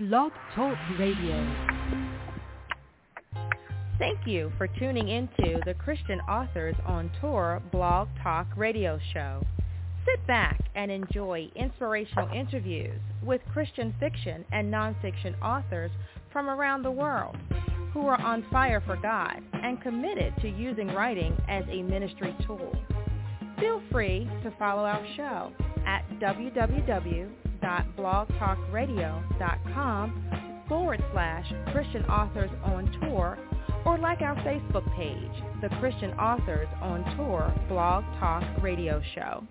Blog Talk Radio. Thank you for tuning into the Christian Authors on Tour Blog Talk Radio Show. Sit back and enjoy inspirational interviews with Christian fiction and nonfiction authors from around the world who are on fire for God and committed to using writing as a ministry tool. Feel free to follow our show at www.blogtalkradio.com forward slash Christian Authors on Tour or like our Facebook page, The Christian Authors on Tour Blog Talk Radio Show.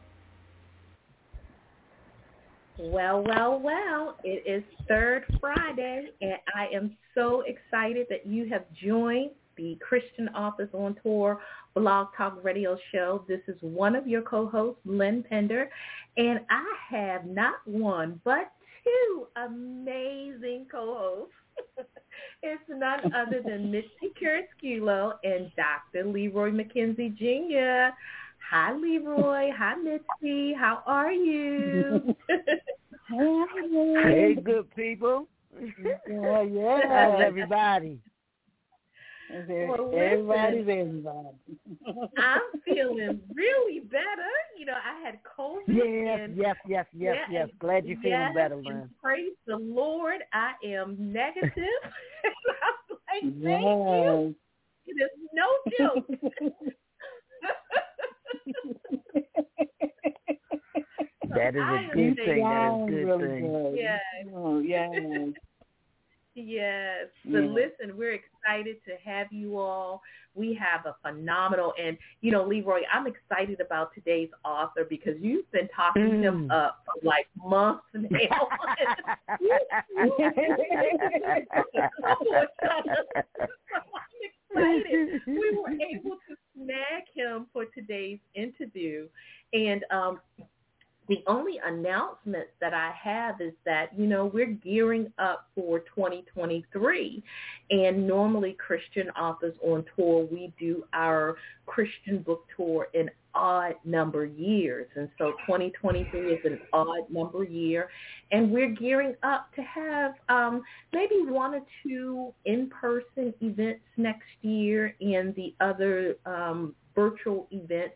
Well, well, well, it is Third Friday, and I am so excited that you have joined the Christian Authors on Tour Blog Talk Radio Show. This is one of your co-hosts, Lynn Pinder, and I have not one, but two amazing co-hosts. it's none other than Mitzi Carrasquillo and Dr. Leroy McKenzie Jr. Hi, Leroy. Hi, Mitzi. How are you? hey, good people. Yeah, yeah. How's everybody? Everybody's everybody. I'm feeling really better. You know, I had COVID. Yes, yes, yes, yes, Yeah, yes. Glad you're feeling better, Lynn. Praise the Lord. I am negative. I'm like, thank you. It is no joke. That is I a good thing. That is a good thing. Yes. Oh, yes. Yes. But Yeah. listen, we're excited to have you all. We have a phenomenal and you know, Leroy, I'm excited about today's author because you've been talking him Mm. up for like months now. I'm excited. We were able to snag him for today's interview. And um the only announcement that I have is that, you know, we're gearing up for 2023. And normally Christian authors on tour, we do our Christian book tour in odd number years. And so 2023 is an odd number year. And we're gearing up to have um, maybe one or two in-person events next year and the other um, virtual events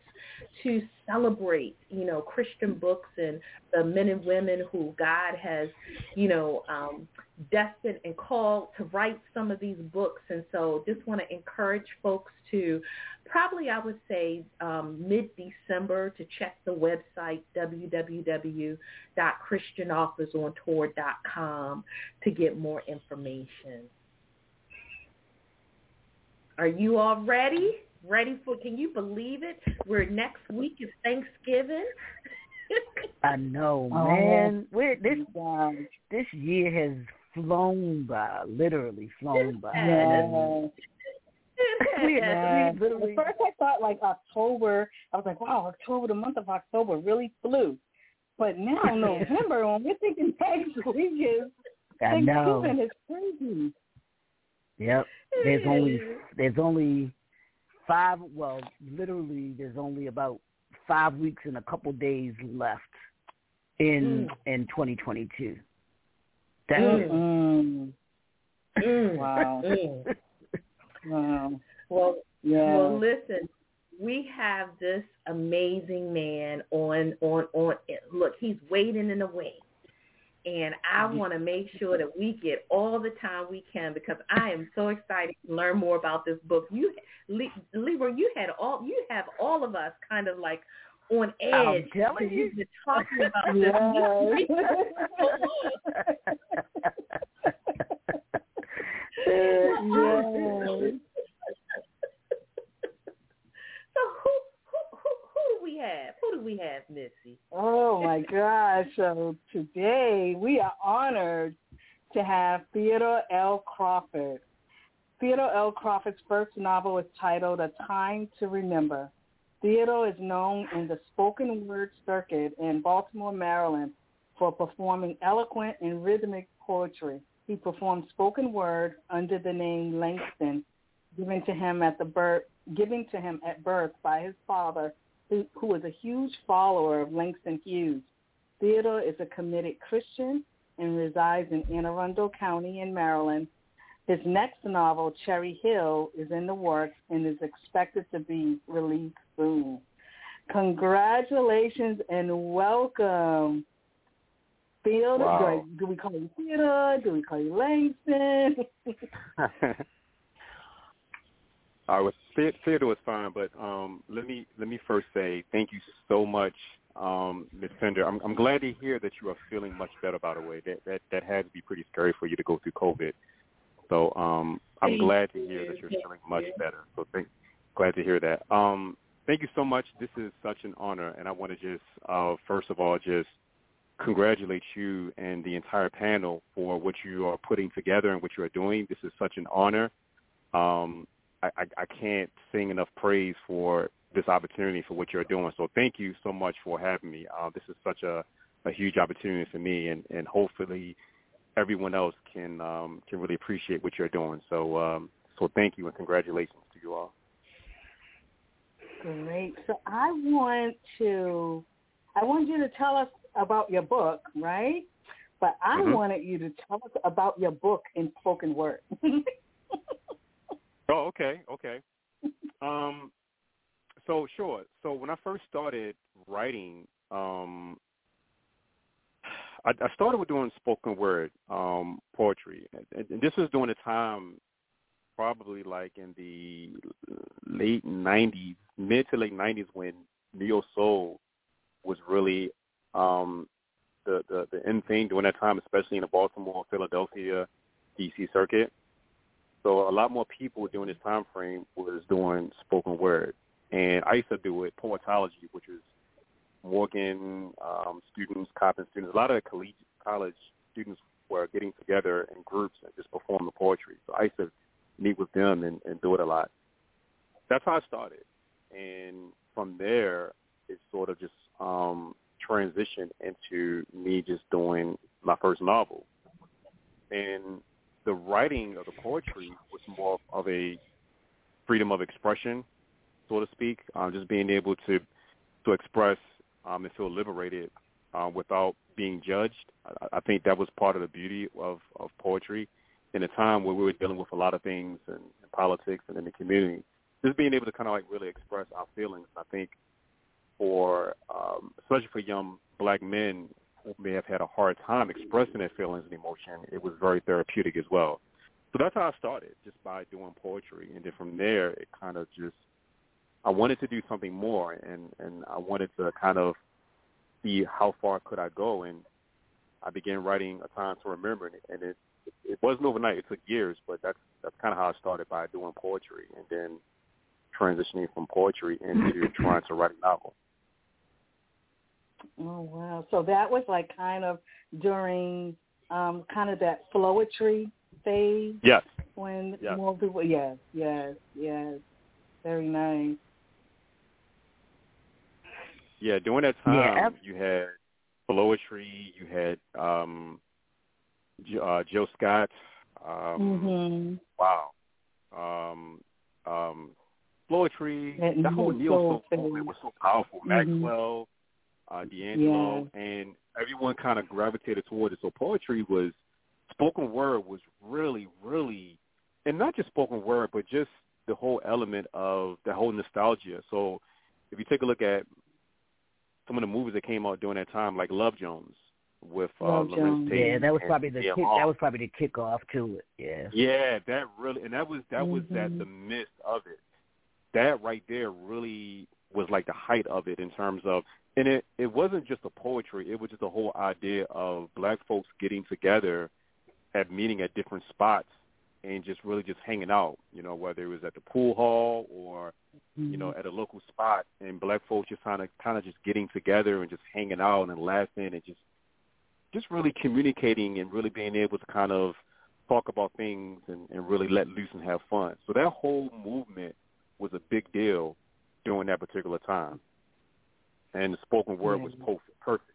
to celebrate, you know, Christian books and the men and women who God has, you know, um, destined and called to write some of these books. And so just want to encourage folks to probably, I would say, um, mid-December to check the website, www.christianauthorsontour.com to get more information. Are you all ready? Ready for, can you believe it? We're next week is Thanksgiving. I know, Oh, man. We're, this this year has flown by, literally flown by. Yeah. We, Yeah. we literally, At first I thought like October, I was like, wow, October, the month of October really flew. But now November, when we're thinking next week is I know. Thanksgiving, it's crazy. Yep. There's only there's only five. Well, literally, there's only about five weeks and a couple days left in in 2022. That's it. Mm. Mm. Wow. Mm. Wow. Well, Yeah. well, listen, we have this amazing man on on on. Look, he's waiting in the wings, and I mm-hmm. want to make sure that we get all the time we can because I am so excited to learn more about this book. You, Leroy, you had all you have all of us kind of like on edge. I'm telling you. You've been talking about this. Yeah. So who, who who who do we have? Who do we have, Mitzi? Oh my gosh. So today we are honored to have Theodore L. Crawford. Theodore L. Crawford's first novel is titled A Time to Remember. Theodore is known in the spoken word circuit in Baltimore, Maryland for performing eloquent and rhythmic poetry. He performed spoken word under the name Langston, given to him at the birth, given to him at birth by his father, who, who was a huge follower of Langston Hughes. Theodore is a committed Christian and resides in Anne Arundel County in Maryland. His next novel, Cherry Hill, is in the works and is expected to be released soon. Congratulations and welcome. Theodore, wow. do, do we call you Theodore? Do we call you Langston? I was Theodore was fine, but um, let me let me first say thank you so much, um, Ms. Fender. I'm, I'm glad to hear that you are feeling much better. By the way, that that that had to be pretty scary for you to go through COVID. So um, I'm Thank glad to you. hear that you're Thank feeling much you. better. So thank, glad to hear that. Um, thank you so much. This is such an honor, and I want to just uh, first of all just congratulate you and the entire panel for what you are putting together and what you are doing. This is such an honor. Um, I, I, I can't sing enough praise for this opportunity for what you're doing. So thank you so much for having me. Uh, this is such a, a huge opportunity for me, and, and hopefully everyone else can um, can really appreciate what you're doing. So um, so thank you and congratulations to you all. Great. So I want to, I want you to tell us about your book, right? But I Mhm. wanted you to tell us about your book in spoken word. Oh, okay, okay. Um, so sure. So when I first started writing, um, I, I started with doing spoken word um, poetry, and, and this was during a time, probably like in the late '90s, mid to late '90s, when neo soul was really um, the, the the end thing during that time, especially in the Baltimore, Philadelphia, DC circuit. So a lot more people during this time frame was doing spoken word, and I used to do it poetology, which is Morgan um, students, Coppin students. A lot of the collegiate college students were getting together in groups and just perform the poetry. So I used to meet with them and, and do it a lot. That's how I started, and from there it sort of just um, transitioned into me just doing my first novel, and the writing of the poetry was more of a freedom of expression, so to speak. Um, just being able to to express um, and feel liberated uh, without being judged. I, I think that was part of the beauty of, of poetry in a time where we were dealing with a lot of things in, in politics and in the community. Just being able to kind of like really express our feelings. I think for um, especially for young black men may have had a hard time expressing their feelings and emotion, it was very therapeutic as well. So that's how I started, just by doing poetry, and then from there, it kind of just I wanted to do something more, and and I wanted to kind of see how far could I go, and I began writing a time to remember, and it, and it it wasn't overnight. It took years, but that's that's kind of how I started by doing poetry, and then transitioning from poetry into trying to write a novel. Oh wow! So that was like kind of during um, kind of that flowetry phase Yes. when Yeah. more people. Yes, yes, yes. Very nice. Yeah, during that time, Yeah, you had poetry, you had um, uh, Jill Scott. Um, mhm. Wow. Um, um, poetry, That that whole neo neo soul soul thing. movement was so powerful. Mhm. Maxwell, uh, D'Angelo, Yes. and everyone kind of gravitated toward it. So poetry was, spoken word was really, really, and not just spoken word, but just the whole element of the whole nostalgia. So if you take a look at some of the movies that came out during that time, like Love Jones with uh, Love Jones. Tate Yeah, that was probably the kick, that was probably the kickoff to it. Yeah. Yeah, that really, and that was that was Mhm. that the midst of it. That right there really was like the height of it in terms of, and it it wasn't just the poetry. It was just the whole idea of black folks getting together, at meeting at different spots, and just really just hanging out. You know, whether it was at the pool hall or you know mm-hmm. at a local spot, and black folks just kind of kind of just getting together and just hanging out and laughing and just just really communicating and really being able to kind of talk about things and, and really let loose and have fun. So that whole movement was a big deal during that particular time. And the spoken word was perfect.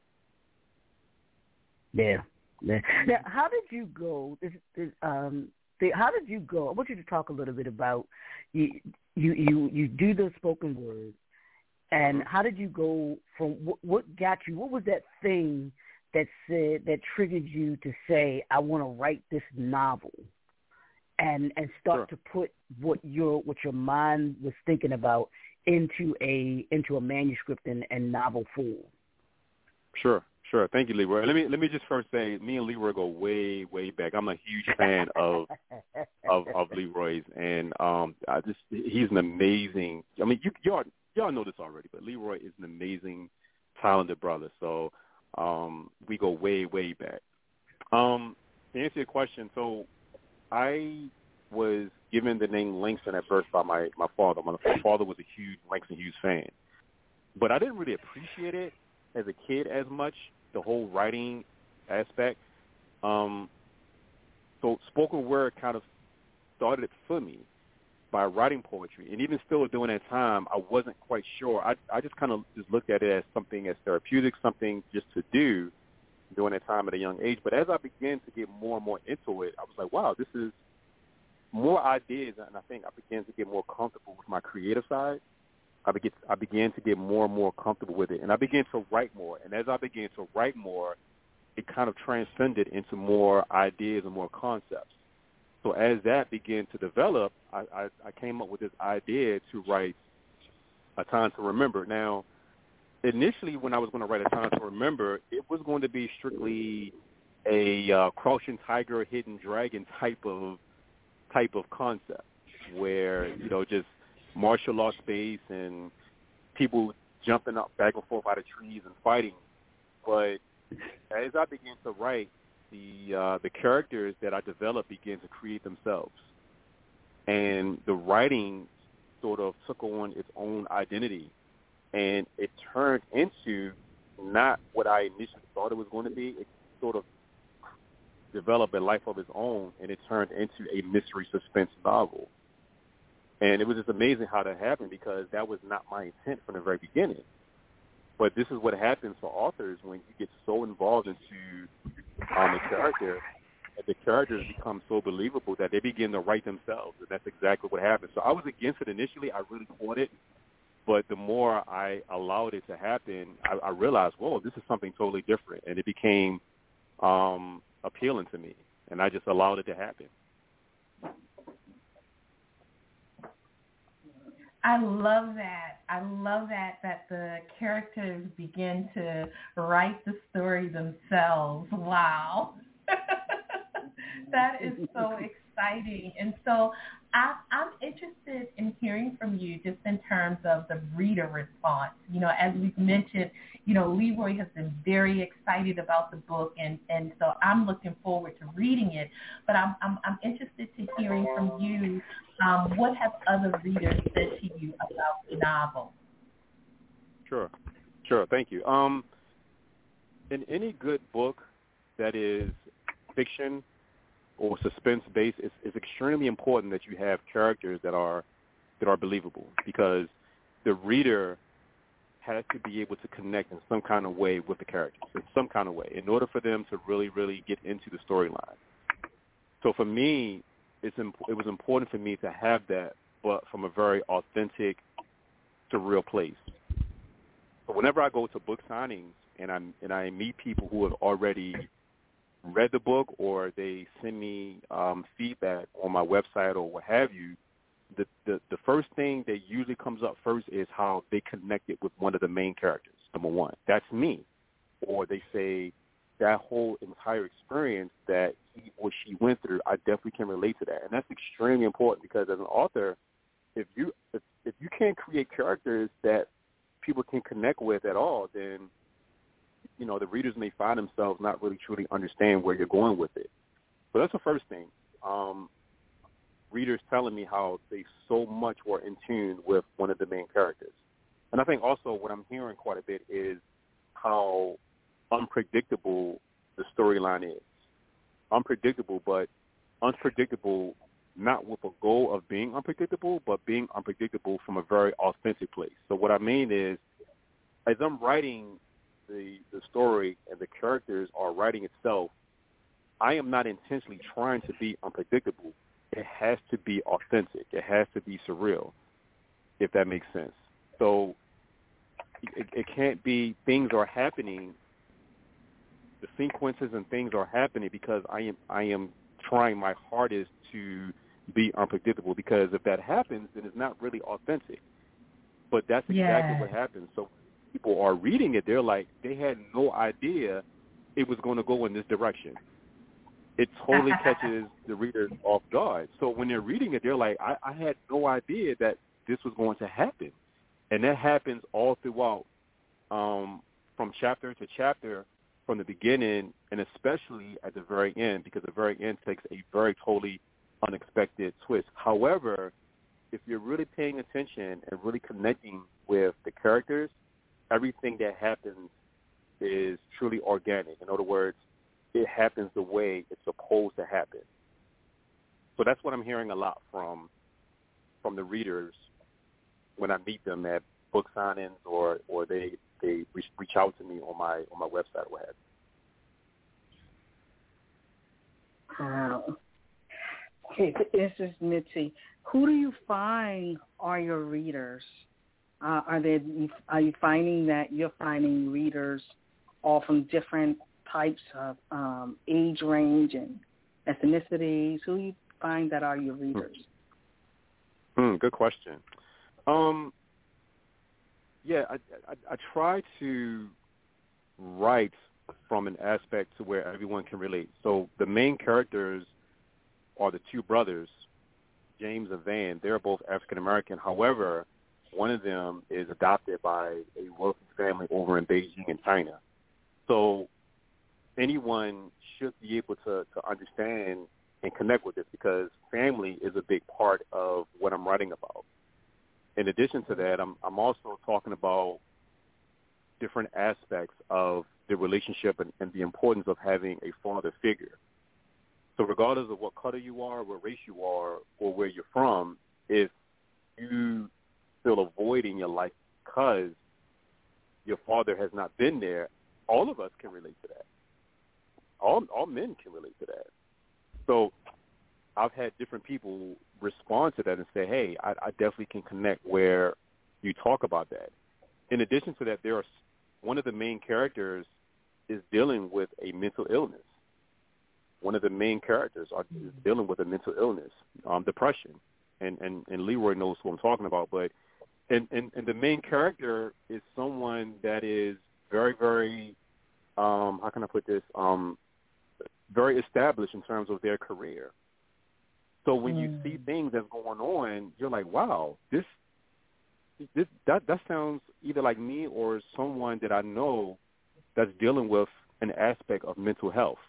Yeah. yeah. Now, how did you go? This, this, um, the, how did you go? I want you to talk a little bit about you. You you you do the spoken word, and how did you go from what, what got you? What was that thing that said that triggered you to say, "I want to write this novel," and and start sure. to put what your what your mind was thinking about into a into a manuscript and, and novel form. Sure, sure. Thank you, Leroy. Let me let me just first say, me and Leroy go way way back. I'm a huge fan of of of Leroy's, and um, I just he's an amazing. I mean, you y'all y'all know this already, but Leroy is an amazing, talented brother. So um, we go way way back. Um, to answer your question, so I was given the name Langston at birth by my my father. My father was a huge Langston Hughes fan, but I didn't really appreciate it as a kid as much. The whole writing aspect. Um, so spoken word kind of started it for me by writing poetry, and even still during that time, I wasn't quite sure. I I just kind of just looked at it as something as therapeutic, something just to do during that time at a young age. But as I began to get more and more into it, I was like, wow, this is more ideas, and I think I began to get more comfortable with my creative side. I began I began to get more and more comfortable with it, and I began to write more. And as I began to write more, it kind of transcended into more ideas and more concepts. So as that began to develop, I, I, I came up with this idea to write a time to remember. Now, initially, when I was going to write a time to remember, it was going to be strictly a uh, crouching tiger, hidden dragon type of type of concept where you know just martial law space and people jumping up back and forth out of trees and fighting. But as I began to write, the uh, the characters that I developed began to create themselves, and the writing sort of took on its own identity, and it turned into not what I initially thought it was going to be. It sort of develop a life of its own, and it turned into a mystery suspense novel. And it was just amazing how that happened because that was not my intent from the very beginning. But this is what happens for authors when you get so involved into um, a character, that the characters become so believable that they begin to write themselves, and that's exactly what happened. So I was against it initially. I really fought it, but the more I allowed it to happen, I, I realized, whoa, this is something totally different, and it became um, appealing to me, and I just allowed it to happen. I love that. I love that that the characters begin to write the story themselves. Wow. that is so exciting. And so I, I'm interested in hearing from you just in terms of the reader response. You know, as we've mentioned, you know, Leroy has been very excited about the book, and, and so I'm looking forward to reading it. But I'm, I'm, I'm interested to hearing from you. Um, what have other readers said to you about the novel? Sure, sure. Thank you. Um, in any good book that is fiction or suspense based, it's, it's extremely important that you have characters that are that are believable because the reader has to be able to connect in some kind of way with the characters in some kind of way in order for them to really really get into the storyline. So for me, it's imp- it was important for me to have that, but from a very authentic, surreal place. So whenever I go to book signings and I and I meet people who have already read the book or they send me um, feedback on my website or what have you, the, the the first thing that usually comes up first is how they connected with one of the main characters. Number one, that's me, or they say that whole entire experience that he or she went through, I definitely can relate to that, and that's extremely important because as an author, if you if, if you can't create characters that people can connect with at all, then you know, the readers may find themselves not really truly understand where you're going with it. So that's the first thing. Um, readers telling me how they so much were in tune with one of the main characters. And I think also what I'm hearing quite a bit is how unpredictable the storyline is. Unpredictable, but unpredictable not with a goal of being unpredictable, but being unpredictable from a very authentic place. So what I mean is, as I'm writing the the story and the characters are writing itself, I am not intentionally trying to be unpredictable. It has to be authentic. It has to be surreal, if that makes sense. So it, it can't be things are happening. The sequences and things are happening because I am I am trying my hardest to be unpredictable. Because if that happens, then it's not really authentic. But that's exactly yeah. what happens. So people are reading it, they're like they had no idea it was going to go in this direction. It totally catches the reader off guard. So when they're reading it, they're like, I, I had no idea that this was going to happen, and that happens all throughout, um, from chapter to chapter, from the beginning, and especially at the very end, because the very end takes a very totally unexpected twist. However, if you're really paying attention and really connecting with the characters, everything that happens is truly organic. In other words, it happens the way it's supposed to happen. So that's what I'm hearing a lot from from the readers when I meet them at book signings or or they they reach, reach out to me on my on my website or what have you. Wow. Okay, this is Mitzi. Who do you find are your readers? Uh, are they are you finding that you're finding readers all from different types of um, age range and ethnicities? Who you find that are your readers? Hmm, good question. Um, yeah, I, I, I try to write from an aspect to where everyone can relate. So the main characters are the two brothers, James and Van. They're both African American. However, one of them is adopted by a wealthy family over in Beijing in China. So anyone should be able to, to understand and connect with this because family is a big part of what I'm writing about. In addition to that, I'm, I'm also talking about different aspects of the relationship and, and the importance of having a father figure. So regardless of what color you are, what race you are, or where you're from, if you feel a void in your life because your father has not been there, all of us can relate to that. All all men can relate to that. So I've had different people respond to that and say, "Hey, I, I definitely can connect where you talk about that." In addition to that, there are one of the main characters is dealing with a mental illness. One of the main characters are is dealing with a mental illness, um, depression, and, and and Leroy knows who I'm talking about. But and, and and the main character is someone that is very very um, how can I put this um, very established in terms of their career. So when mm. you see hmm. things that's going on, you're like, wow, this this that that sounds either like me or someone that I know that's dealing with an aspect of mental health.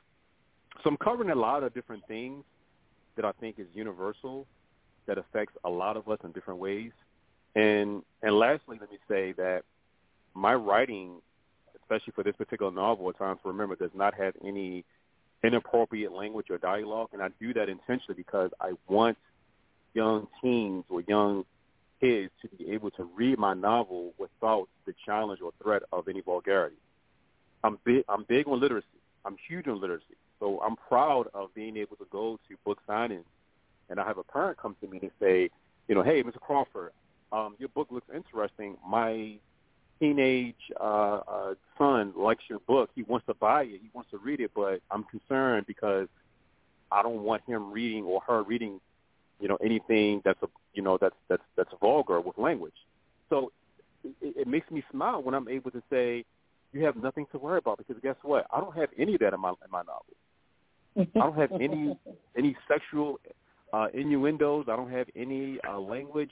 So I'm covering a lot of different things that I think is universal that affects a lot of us in different ways. And and lastly, let me say that my writing, especially for this particular novel, at times to remember, does not have any inappropriate language or dialogue, and I do that intentionally because I want young teens or young kids to be able to read my novel without the challenge or threat of any vulgarity. I'm big. I'm big on literacy. I'm huge on literacy. So I'm proud of being able to go to book signings, and I have a parent come to me and say, you know, hey, Mr. Crawford, um, your book looks interesting. My teenage uh, uh, son likes your book. He wants to buy it. He wants to read it, but I'm concerned because I don't want him reading or her reading, you know, anything that's a, you know, that's that's that's vulgar with language. So it, it makes me smile when I'm able to say, you have nothing to worry about because guess what? I don't have any of that in my in my novel. I don't have any any sexual uh, innuendos. I don't have any uh, language.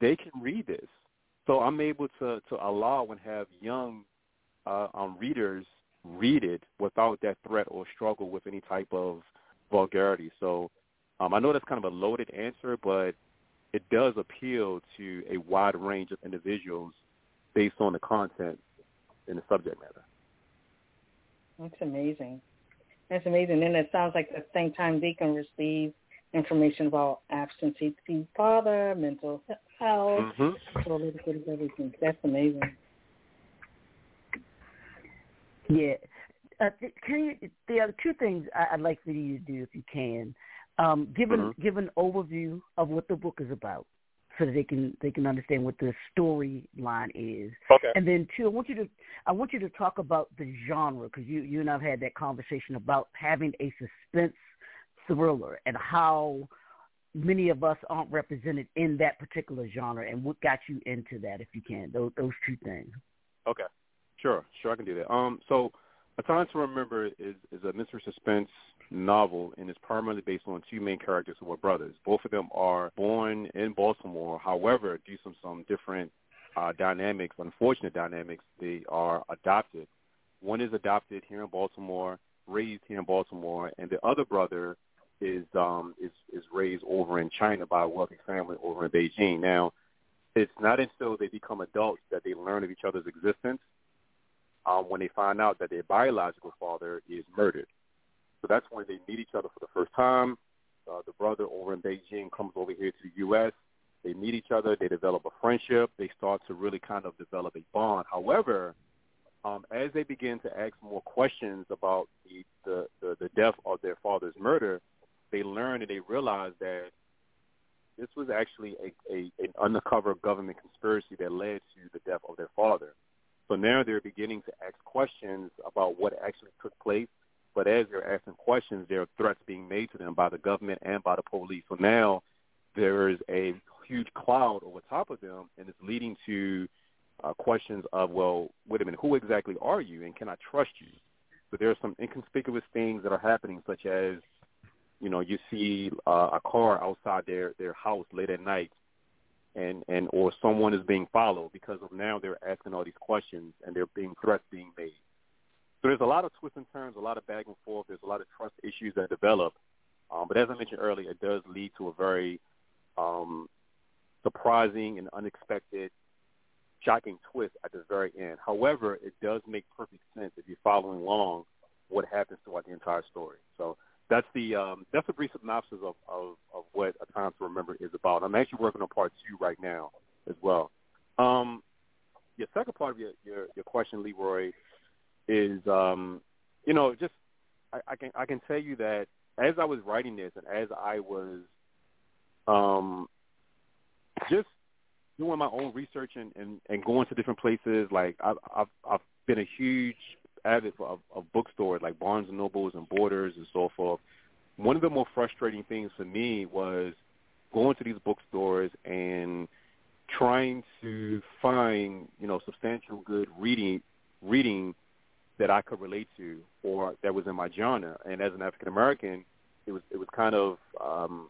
They can read this. So I'm able to, to allow and have young uh, um, readers read it without that threat or struggle with any type of vulgarity. So um, I know that's kind of a loaded answer, but it does appeal to a wide range of individuals based on the content and the subject matter. That's amazing. That's amazing. And it sounds like at the same time they can receive information about absentee father, mental health, mm-hmm. so a little bit of everything. That's amazing. Yeah. Uh, can you, there are two things I'd like for you to do if you can. Um, give, an, mm-hmm. give an overview of what the book is about so that they can they can understand what the storyline is. Okay. And then two, I want you to I want you to talk about the genre because you you and I've had that conversation about having a suspense thriller and how many of us aren't represented in that particular genre and what got you into that if you can those those two things. Okay. Sure, sure, I can do that. Um, so, A Time to Remember is is a mystery suspense novel, and it's primarily based on two main characters who are brothers. Both of them are born in Baltimore. However, due to some, some different uh, dynamics, unfortunate dynamics, they are adopted. One is adopted here in Baltimore, raised here in Baltimore, and the other brother is um, is is raised over in China by a wealthy family over in Beijing. Now, it's not until they become adults that they learn of each other's existence. Um, when they find out that their biological father is murdered, so that's when they meet each other for the first time. Uh, the brother over in Beijing comes over here to the U.S. They meet each other. They develop a friendship. They start to really kind of develop a bond. However, um, as they begin to ask more questions about the, the, the, the death of their father's murder, they learn and they realize that this was actually a, a an undercover government conspiracy that led to the death of their father. So now they're beginning to ask questions about what actually took place but as they're asking questions, there are threats being made to them by the government and by the police. So now there is a huge cloud over top of them, and it's leading to uh, questions of, well, wait a minute, who exactly are you, and can I trust you? So there are some inconspicuous things that are happening, such as, you know, you see uh, a car outside their their house late at night, and and or someone is being followed because of now they're asking all these questions and they're being threats being made. So there's a lot of twists and turns, a lot of back and forth. There's a lot of trust issues that develop. Um, but as I mentioned earlier, it does lead to a very um, surprising and unexpected, shocking twist at the very end. However, it does make perfect sense if you're following along what happens throughout the entire story. So that's the um, that's a brief synopsis of, of, of what A Time to Remember is about. I'm actually working on part two right now as well. Um, your second part of your, your, your question, Leroy, is um, you know just I, I can I can tell you that as I was writing this and as I was um, just doing my own research and, and, and going to different places, like I've, I've I've been a huge avid of, of bookstores like Barnes and Nobles and Borders and so forth. One of the more frustrating things for me was going to these bookstores and trying to find you know substantial good reading reading that I could relate to or that was in my genre. And as an African American, it was it was kind of um,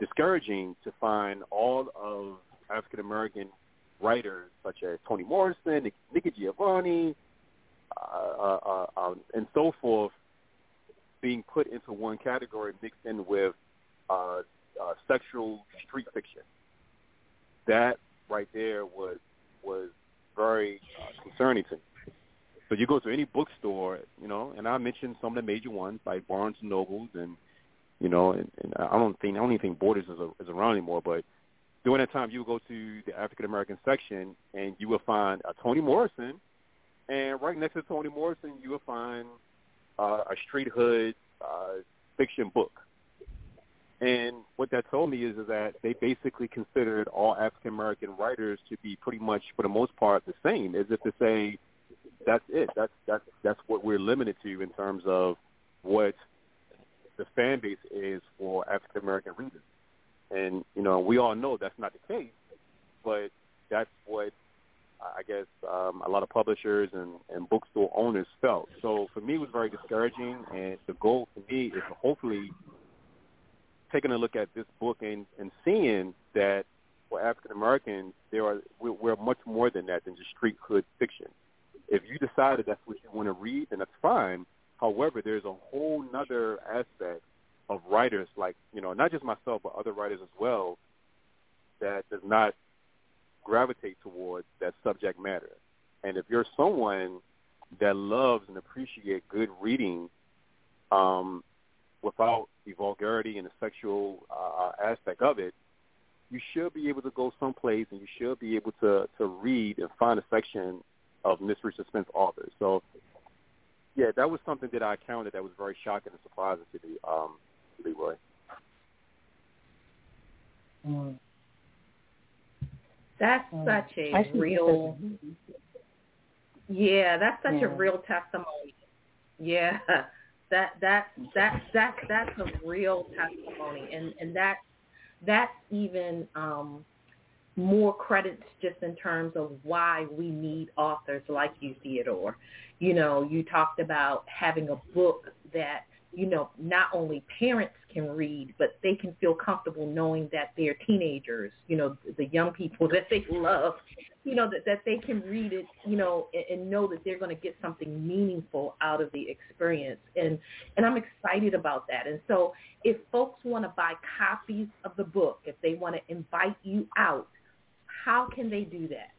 discouraging to find all of African American writers such as Toni Morrison, Nikki Giovanni, uh, uh, uh, um, and so forth being put into one category mixed in with uh, uh, sexual street fiction. That right there was was very uh, concerning to me. So you go to any bookstore, you know, and I mentioned some of the major ones like Barnes and Nobles, and you know, and, and I don't think I don't even think Borders is, a, is around anymore. But during that time, you would go to the African American section, and you will find a Toni Morrison, and right next to Toni Morrison, you will find uh, a street hood uh, fiction book. And what that told me is, is that they basically considered all African American writers to be pretty much, for the most part, the same, as if to say, that's it. That's that's that's what we're limited to in terms of what the fan base is for African American readers. And you know, we all know that's not the case, but that's what I guess um, a lot of publishers and, and bookstore owners felt. So for me, it was very discouraging. And the goal for me is hopefully taking a look at this book and, and seeing that for African Americans, there are we're, we're much more than that than just street hood fiction. If you decided that's what you want to read, then that's fine. However, there's a whole nother aspect of writers, like you know, not just myself, but other writers as well, that does not gravitate towards that subject matter. And if you're someone that loves and appreciates good reading, um, without the vulgarity and the sexual uh, aspect of it, you should be able to go someplace and you should be able to to read and find a section of mystery suspense authors. So, yeah, that was something that I encountered that was very shocking and surprising to me, um, Leroy. Mm. That's mm. such a real. Yeah, that's such yeah. a real testimony. Yeah, that that that that that's a real testimony, and and that that's even um, more credits just in terms of why we need authors like you, Theodore. You know, you talked about having a book that you know, not only parents can read, but they can feel comfortable knowing that their teenagers, you know, the young people that they love, you know, that, that they can read it, you know, and, and know that they're going to get something meaningful out of the experience. And, and I'm excited about that. And so if folks want to buy copies of the book, if they want to invite you out, how can they do that?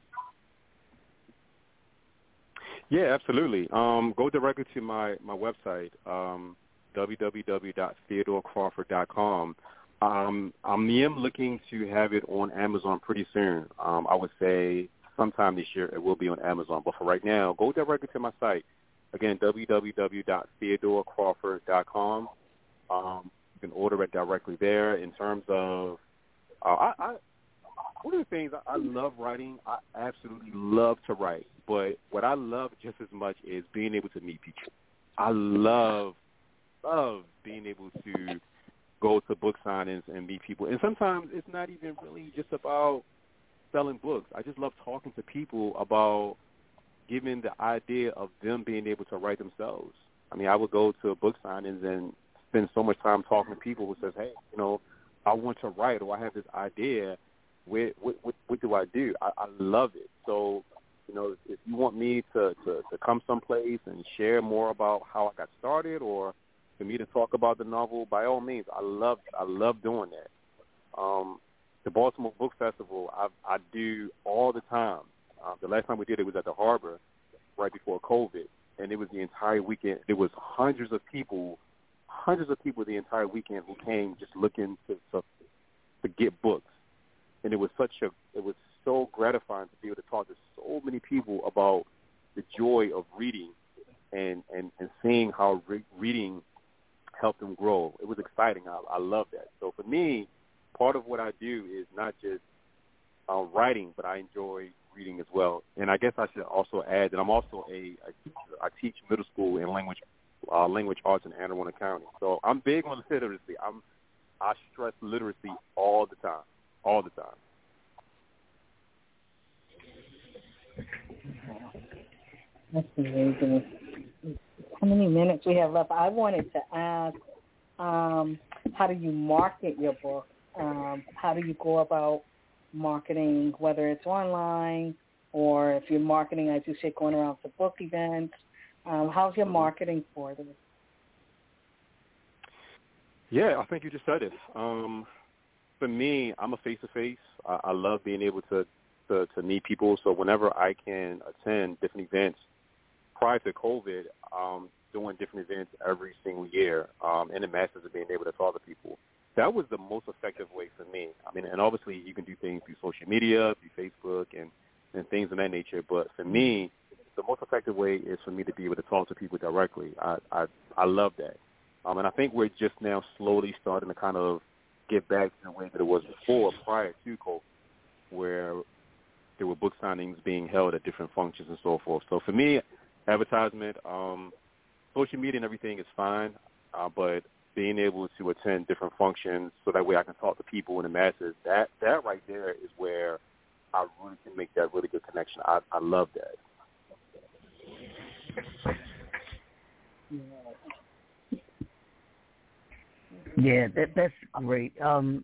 Yeah, absolutely. Um, go directly to my my website, um, www.theodorecrawford.com. Um, I am looking to have it on Amazon pretty soon. Um, I would say sometime this year it will be on Amazon. But for right now, go directly to my site. Again, www.theodorecrawford.com. Um, you can order it directly there. In terms of, uh, I, I, one of the things I, I love writing. I absolutely love to write. But what I love just as much is being able to meet people. I love love being able to go to book signings and meet people. And sometimes it's not even really just about selling books. I just love talking to people about giving the idea of them being able to write themselves. I mean, I would go to book signings and spend so much time talking to people who says, "Hey, you know, I want to write, or I have this idea. What what what, what do I do?" I, I love it. So, you know, if you want me to, to to come someplace and share more about how I got started, or for me to talk about the novel, by all means, I love I love doing that. Um, the Baltimore Book Festival, I, I do all the time. Uh, the last time we did it was at the Harbor, right before COVID, and it was the entire weekend. There was hundreds of people, hundreds of people the entire weekend who came just looking to to, to get books, and it was such a it was so gratifying to be able to talk to so many people about the joy of reading and and and seeing how re- reading help them grow. It was exciting. I, I love that. So for me, part of what I do is not just uh, writing, but I enjoy reading as well. And I guess I should also add that I'm also a, a teacher. I teach middle school in language uh, language arts in Anne Arundel County. So I'm big on literacy. I'm I stress literacy all the time, all the time. That's amazing how many minutes we have left. I wanted to ask, um, how do you market your book? Um, how do you go about marketing, whether it's online or if you're marketing, as you say, going around to book events? Um, how's your marketing for this? Yeah, I think you just said it. Um, for me, I'm a face-to-face. I, I love being able to, to to meet people. So whenever I can attend different events, prior to COVID, um, doing different events every single year, um, and the masses of being able to talk to people. That was the most effective way for me. I mean, and obviously you can do things through social media, through Facebook, and and things of that nature. But for me, the most effective way is for me to be able to talk to people directly. I I, I love that, um, and I think we're just now slowly starting to kind of get back to the way that it was before, prior to COVID, where there were book signings being held at different functions and so forth. So for me, advertisement, um, social media and everything is fine, uh, but being able to attend different functions so that way I can talk to people in the masses, that that right there is where I really can make that really good connection. I, I love that. Yeah, that that's great. Um,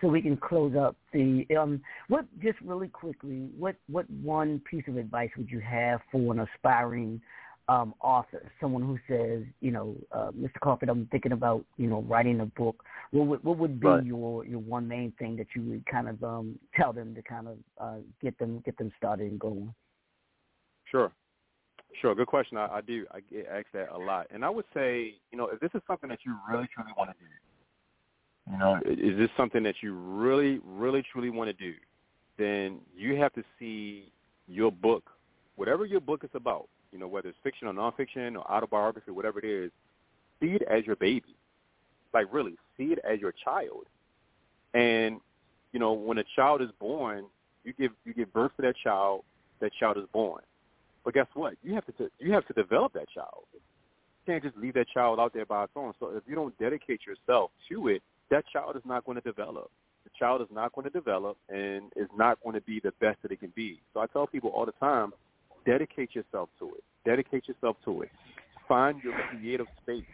so we can close up the um. What just really quickly, what what one piece of advice would you have for an aspiring um author, someone who says, you know, uh, Mr. Crawford, I'm thinking about you know writing a book. What would what would be right. your your one main thing that you would kind of um tell them to kind of uh, get them get them started and going? Sure. Sure, good question. I, I do. I get asked that a lot, and I would say, you know, if this is something that you really truly want to do, you know, is this something that you really, really, truly want to do, then you have to see your book, whatever your book is about, you know, whether it's fiction or nonfiction or autobiography, whatever it is, see it as your baby. Like really, see it as your child. And, you know, when a child is born, you give you give birth to that child, that child is born. But guess what? You have to you have to develop that child. You can't just leave that child out there by its own. So if you don't dedicate yourself to it, that child is not going to develop. The child is not going to develop and is not going to be the best that it can be. So I tell people all the time, dedicate yourself to it. Dedicate yourself to it. Find your creative space.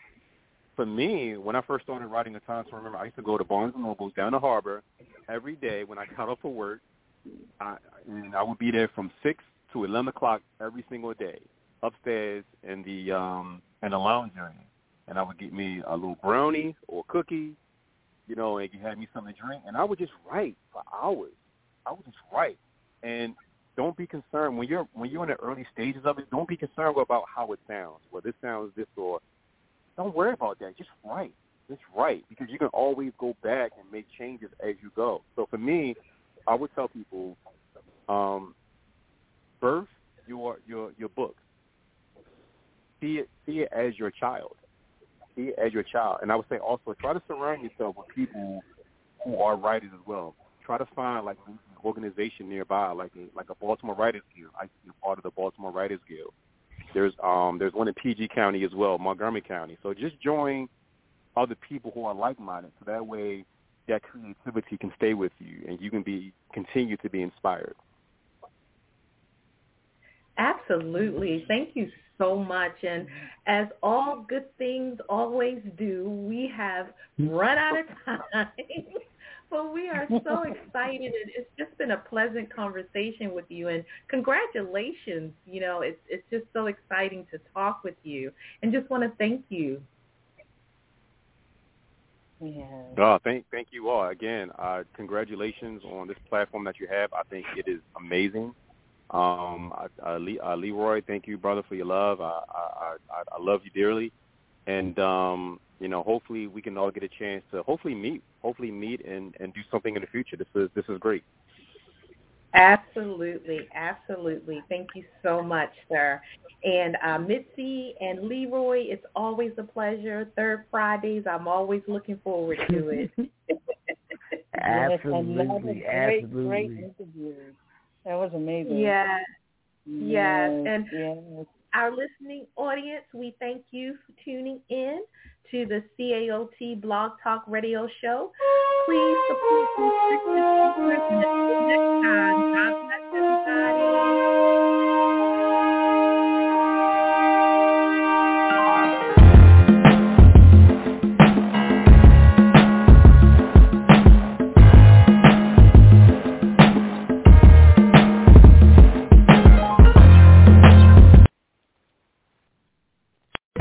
For me, when I first started writing a time to remember, I used to go to Barnes and Nobles down the harbor every day when I got off for work. I, and I would be there from six to eleven o'clock every single day upstairs in the um in the lounge area. And I would get me a little brownie or cookie, you know, and you had me something to drink and I would just write for hours. I would just write. And don't be concerned when you're when you're in the early stages of it, don't be concerned about how it sounds. Well this sounds this or don't worry about that. Just write. Just write because you can always go back and make changes as you go. So for me, I would tell people, um, birth your your your book. See it see it as your child. See it as your child. And I would say also try to surround yourself with people who are writers as well. Try to find like an organization nearby, like a, like a Baltimore Writers Guild. I be part of the Baltimore Writers Guild. There's um there's one in PG County as well, Montgomery County. So just join other people who are like minded so that way that creativity can stay with you and you can be continue to be inspired. Absolutely. Thank you so much. And as all good things always do, we have run out of time. but we are so excited and it's just been a pleasant conversation with you and congratulations. You know, it's it's just so exciting to talk with you and just want to thank you. Yeah. Oh, thank thank you all again. Uh, congratulations on this platform that you have. I think it is amazing. Um, I, I, uh, Leroy, thank you, brother, for your love. I, I, I, I love you dearly, and um, you know, hopefully we can all get a chance to hopefully meet, hopefully meet and and do something in the future. This is this is great. Absolutely, absolutely. Thank you so much, sir. And uh, Mitzi and Leroy, it's always a pleasure. Third Fridays, I'm always looking forward to it. absolutely, great, absolutely. Great interview. That was amazing. Yes, yes. And yes. our listening audience, we thank you for tuning in to the CAOT Blog Talk Radio Show. Please support the next time. God bless everybody.